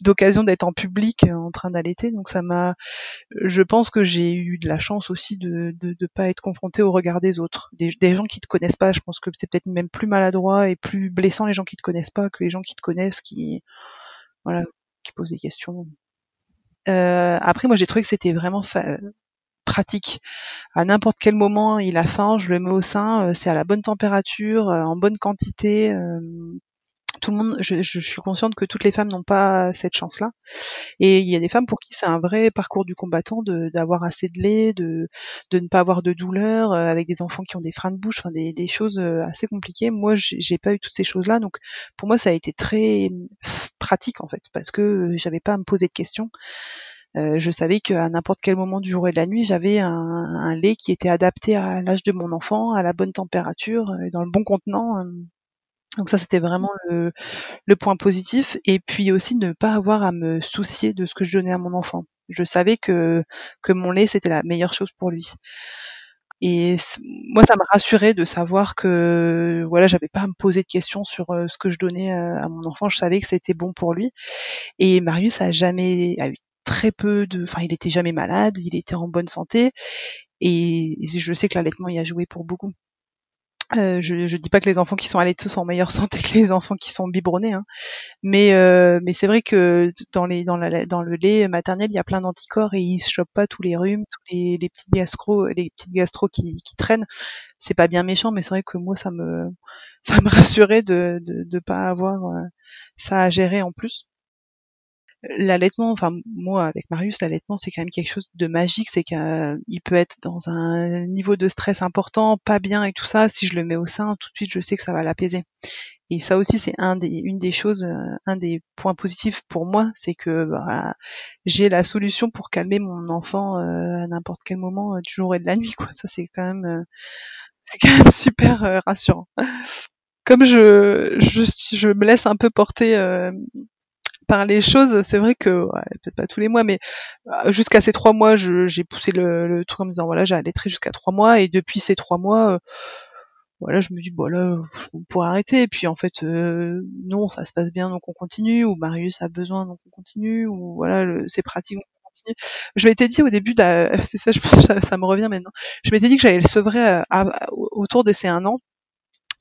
d'occasion d'être en public en train d'allaiter. Donc ça m'a, je pense que j'ai eu de la chance aussi de de, de pas être confrontée au regard des autres, des, gens qui te connaissent pas. Je pense que c'est peut-être même plus maladroit et plus blessant les gens qui te connaissent pas que les gens qui te connaissent, qui voilà, qui posent des questions. Euh, après, moi j'ai trouvé que c'était vraiment pratique. À n'importe quel moment, il a faim, je le mets au sein, euh, c'est à la bonne température, euh, en bonne quantité. Euh, tout le monde, je, je, suis consciente que toutes les femmes n'ont pas cette chance-là. Et il y a des femmes pour qui c'est un vrai parcours du combattant d'avoir assez de lait, de, de ne pas avoir de douleur, avec des enfants qui ont des freins de bouche, enfin des, des choses assez compliquées. Moi, j'ai pas eu toutes ces choses-là, donc pour moi, ça a été très pratique en fait, parce que j'avais pas à me poser de questions. Euh, je savais qu'à n'importe quel moment du jour et de la nuit, j'avais un, un, lait qui était adapté à l'âge de mon enfant, à la bonne température, dans le bon contenant. Donc ça, c'était vraiment le, le, point positif. Et puis aussi ne pas avoir à me soucier de ce que je donnais à mon enfant. Je savais que, que mon lait, c'était la meilleure chose pour lui. Et moi, ça m'a rassuré de savoir que voilà, j'avais pas à me poser de questions sur euh, ce que je donnais à, mon enfant. Je savais que c'était bon pour lui. Et Marius a jamais a eu très peu de, enfin, il était jamais malade, il était en bonne santé. Et je sais que l'allaitement y a joué pour beaucoup. Euh, je, ne dis pas que les enfants qui sont allaités sont en meilleure santé que les enfants qui sont biberonnés, hein. mais euh, mais c'est vrai que dans les dans le lait maternel il y a plein d'anticorps et ils se chopent pas tous les rhumes, tous les, les petites gastro, les petites gastro qui, qui traînent. C'est pas bien méchant, mais c'est vrai que moi ça me ça me rassurait de de, de pas avoir euh, ça à gérer en plus l'allaitement, enfin moi avec Marius, l'allaitement c'est quand même quelque chose de magique, c'est qu'il peut être dans un niveau de stress important, pas bien et tout ça. Si je le mets au sein, tout de suite je sais que ça va l'apaiser. Et ça aussi c'est un des, une des choses, euh, un des points positifs pour moi, c'est que bah, j'ai la solution pour calmer mon enfant euh, à n'importe quel moment euh, du jour et de la nuit. Quoi. Ça c'est quand même, c'est quand même super rassurant comme je, je, je, me laisse un peu porter par les choses, c'est vrai que ouais, peut-être pas tous les mois, mais euh, jusqu'à ces trois mois, j'ai poussé le, le, truc en me disant voilà, j'ai allaité jusqu'à trois mois, et depuis ces trois mois, euh, voilà, je me dis bon on pourrait arrêter. Et puis en fait, euh, non, ça se passe bien, donc on continue. Ou Marius a besoin, donc on continue. Ou voilà, c'est pratique. On continue. Je m'étais dit au début, c'est ça, ça, ça, me revient maintenant. Je m'étais dit que j'allais le sevrer à, autour de ces un an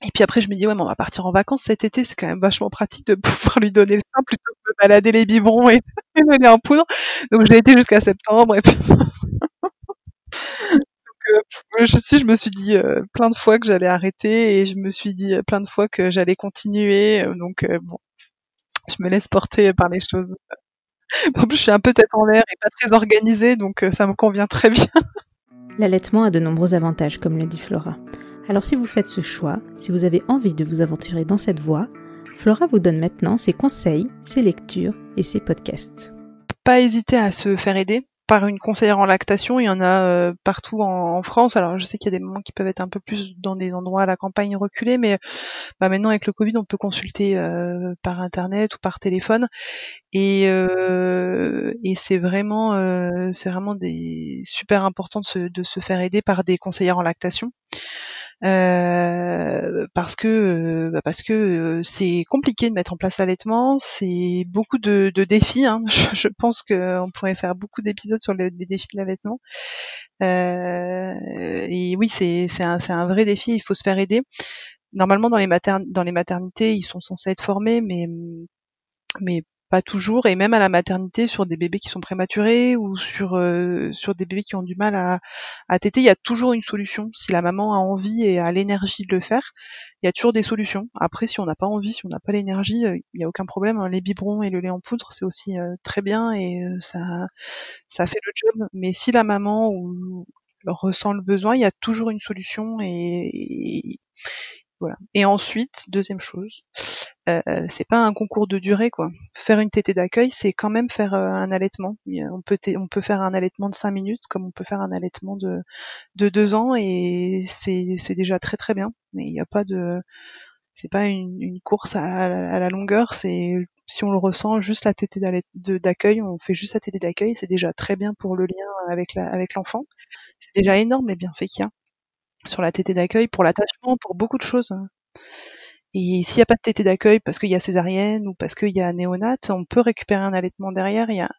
Et puis après, je me dis, ouais, mais on va partir en vacances cet été, c'est quand même vachement pratique de pouvoir lui donner le sein plutôt que de balader les biberons et, le lait en poudre. Donc j'ai été jusqu'à septembre et puis... Donc, euh, je, je me suis dit euh, plein de fois que j'allais arrêter et je me suis dit plein de fois que j'allais continuer. Donc bon, je me laisse porter par les choses. En plus, je suis un peu tête en l'air et pas très organisée, donc ça me convient très bien. L'allaitement a de nombreux avantages, comme le dit Flora. Alors si vous faites ce choix, si vous avez envie de vous aventurer dans cette voie, Flora vous donne maintenant ses conseils, ses lectures et ses podcasts. Pas hésiter à se faire aider par une conseillère en lactation. Il y en a euh, partout en, France. Alors je sais qu'il y a des moments qui peuvent être un peu plus dans des endroits à la campagne reculée, mais bah, maintenant avec le Covid, on peut consulter euh, par internet ou par téléphone. Et, euh, c'est vraiment, c'est vraiment des super important de se, de se faire aider par des conseillères en lactation. Euh, parce que euh, bah, parce que euh, c'est compliqué de mettre en place l'allaitement, c'est beaucoup de, de défis. Hein. Je, je, pense qu'on pourrait faire beaucoup d'épisodes sur les, défis de l'allaitement. Euh, et oui, c'est c'est un, un vrai défi. Il faut se faire aider. Normalement, dans les, dans les maternités, ils sont censés être formés, mais mais pas toujours, et même à la maternité sur des bébés qui sont prématurés ou sur euh, sur des bébés qui ont du mal à, à téter, il y a toujours une solution. Si la maman a envie et a l'énergie de le faire, il y a toujours des solutions. Après, si on n'a pas envie, si on n'a pas l'énergie, euh, il n'y a aucun problème. Hein. Les biberons et le lait en poudre, c'est aussi euh, très bien et ça ça fait le job. Mais si la maman ou ressent le besoin, il y a toujours une solution et et ensuite, deuxième chose, euh, c'est pas un concours de durée quoi. Faire une tétée d'accueil, c'est quand même faire euh, un allaitement. On peut faire un allaitement de 5 minutes comme on peut faire un allaitement de de 2 ans et c'est déjà très très bien. Mais il n'y a pas de c'est pas une, course à, la longueur, c'est si on le ressent juste la tétée d'accueil, on fait juste la tétée d'accueil, c'est déjà très bien pour le lien avec avec l'enfant. C'est déjà énorme les bienfaits qu'il y a sur la tétée d'accueil, pour l'attachement, pour beaucoup de choses. Et s'il n'y a pas de tétée d'accueil parce qu'il y a césarienne ou parce qu'il y a néonate, on peut récupérer un allaitement derrière. Il y a,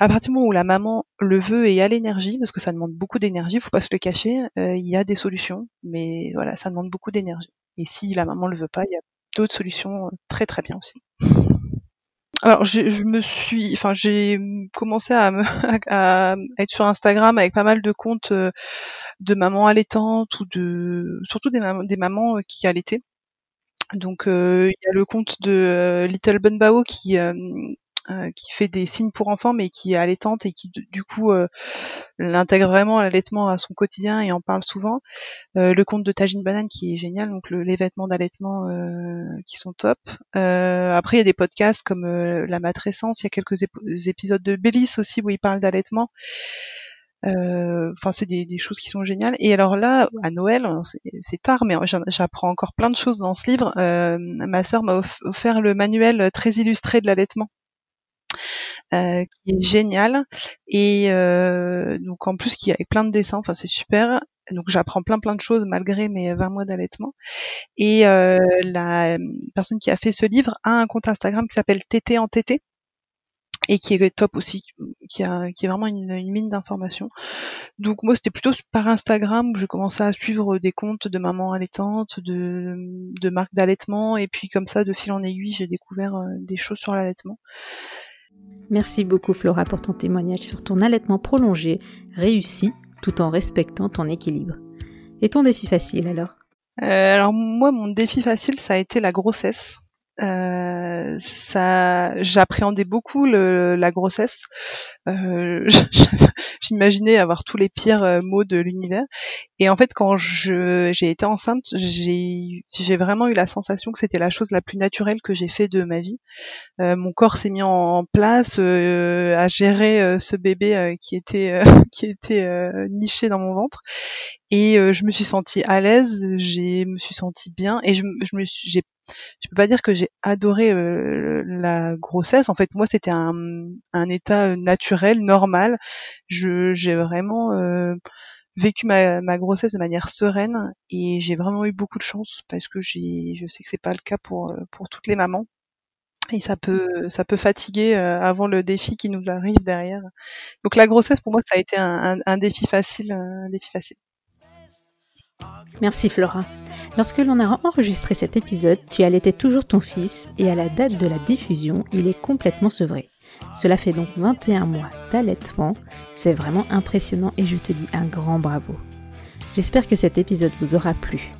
à partir du moment où la maman le veut et a l'énergie, parce que ça demande beaucoup d'énergie, faut pas se le cacher, euh, il y a des solutions, mais voilà, ça demande beaucoup d'énergie. Et si la maman le veut pas, il y a d'autres solutions très très bien aussi. Alors je, je, me suis, enfin j'ai commencé à, me, à, être sur Instagram avec pas mal de comptes euh, de mamans allaitantes ou de surtout des, des mamans euh, qui allaitaient. Donc euh, il y a le compte de Little Bunbao qui qui fait des signes pour enfants mais qui est allaitante et qui du coup l'intègre vraiment l'allaitement à son quotidien et en parle souvent. le compte de Tajine Banane qui est génial, donc les vêtements d'allaitement qui sont top. après il y a des podcasts comme La matrescence, il y a quelques épisodes de Bélis aussi où il parle d'allaitement. Enfin, c'est des, des, choses qui sont géniales. Et alors là, à Noël, c'est tard, mais j'apprends encore plein de choses dans ce livre. ma sœur m'a offert le manuel très illustré de l'allaitement. Euh, qui est génial et euh, donc en plus qui avec plein de dessins, enfin c'est super. Donc j'apprends plein plein de choses malgré mes 20 mois d'allaitement. Et euh, la personne qui a fait ce livre a un compte Instagram qui s'appelle TT en TT et qui est top aussi, qui, a, qui est vraiment une, une mine d'informations. Donc moi c'était plutôt par Instagram où je commençais à suivre des comptes de mamans allaitantes, de, de marques d'allaitement et puis comme ça de fil en aiguille j'ai découvert des choses sur l'allaitement. Merci beaucoup Flora pour ton témoignage sur ton allaitement prolongé, réussi, tout en respectant ton équilibre. Et ton défi facile alors? Euh, Alors moi, mon défi facile, ça a été la grossesse. Euh, j'appréhendais beaucoup la grossesse. Euh, J'imaginais avoir tous les pires euh, maux de l'univers. Et en fait, quand je j'ai été enceinte, j'ai j'ai vraiment eu la sensation que c'était la chose la plus naturelle que j'ai fait de ma vie. Euh, mon corps s'est mis en, place euh, à gérer ce bébé qui était qui était niché dans mon ventre. Et je me suis sentie à l'aise, j'ai me suis sentie bien et je, je me suis je peux pas dire que j'ai adoré euh, la grossesse. En fait, moi, c'était un, un, état naturel, normal. Je, j'ai vraiment euh, vécu ma, grossesse de manière sereine et j'ai vraiment eu beaucoup de chance parce que je sais que c'est pas le cas pour euh, pour toutes les mamans et ça peut ça peut fatiguer avant le défi qui nous arrive derrière. Donc la grossesse pour moi ça a été un défi facile, un défi facile. Merci Flora. Lorsque l'on a enregistré cet épisode, tu allaitais toujours ton fils et à la date de la diffusion, il est complètement sevré. Cela fait donc 21 mois d'allaitement. C'est vraiment impressionnant et je te dis un grand bravo. J'espère que cet épisode vous aura plu.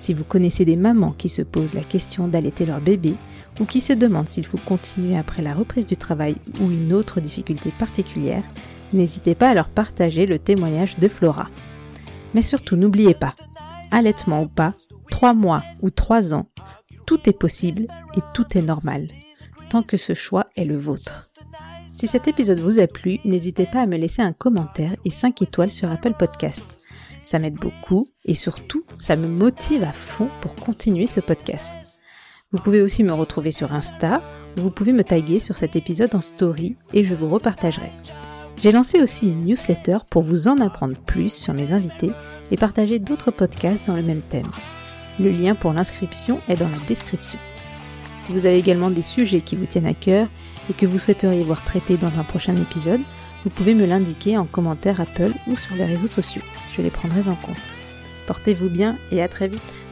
Si vous connaissez des mamans qui se posent la question d'allaiter leur bébé ou qui se demandent s'il faut continuer après la reprise du travail ou une autre difficulté particulière, n'hésitez pas à leur partager le témoignage de Flora. Mais surtout n'oubliez pas, allaitement ou pas, 3 mois ou 3 ans, tout est possible et tout est normal, tant que ce choix est le vôtre. Si cet épisode vous a plu, n'hésitez pas à me laisser un commentaire et 5 étoiles sur Apple Podcast. Ça m'aide beaucoup et surtout, ça me motive à fond pour continuer ce podcast. Vous pouvez aussi me retrouver sur Insta, où vous pouvez me taguer sur cet épisode en story et je vous repartagerai. J'ai lancé aussi une newsletter pour vous en apprendre plus sur mes invités et partager d'autres podcasts dans le même thème. Le lien pour l'inscription est dans la description. Si vous avez également des sujets qui vous tiennent à cœur et que vous souhaiteriez voir traités dans un prochain épisode, vous pouvez me l'indiquer en commentaire Apple ou sur les réseaux sociaux. Je les prendrai en compte. Portez-vous bien et à très vite.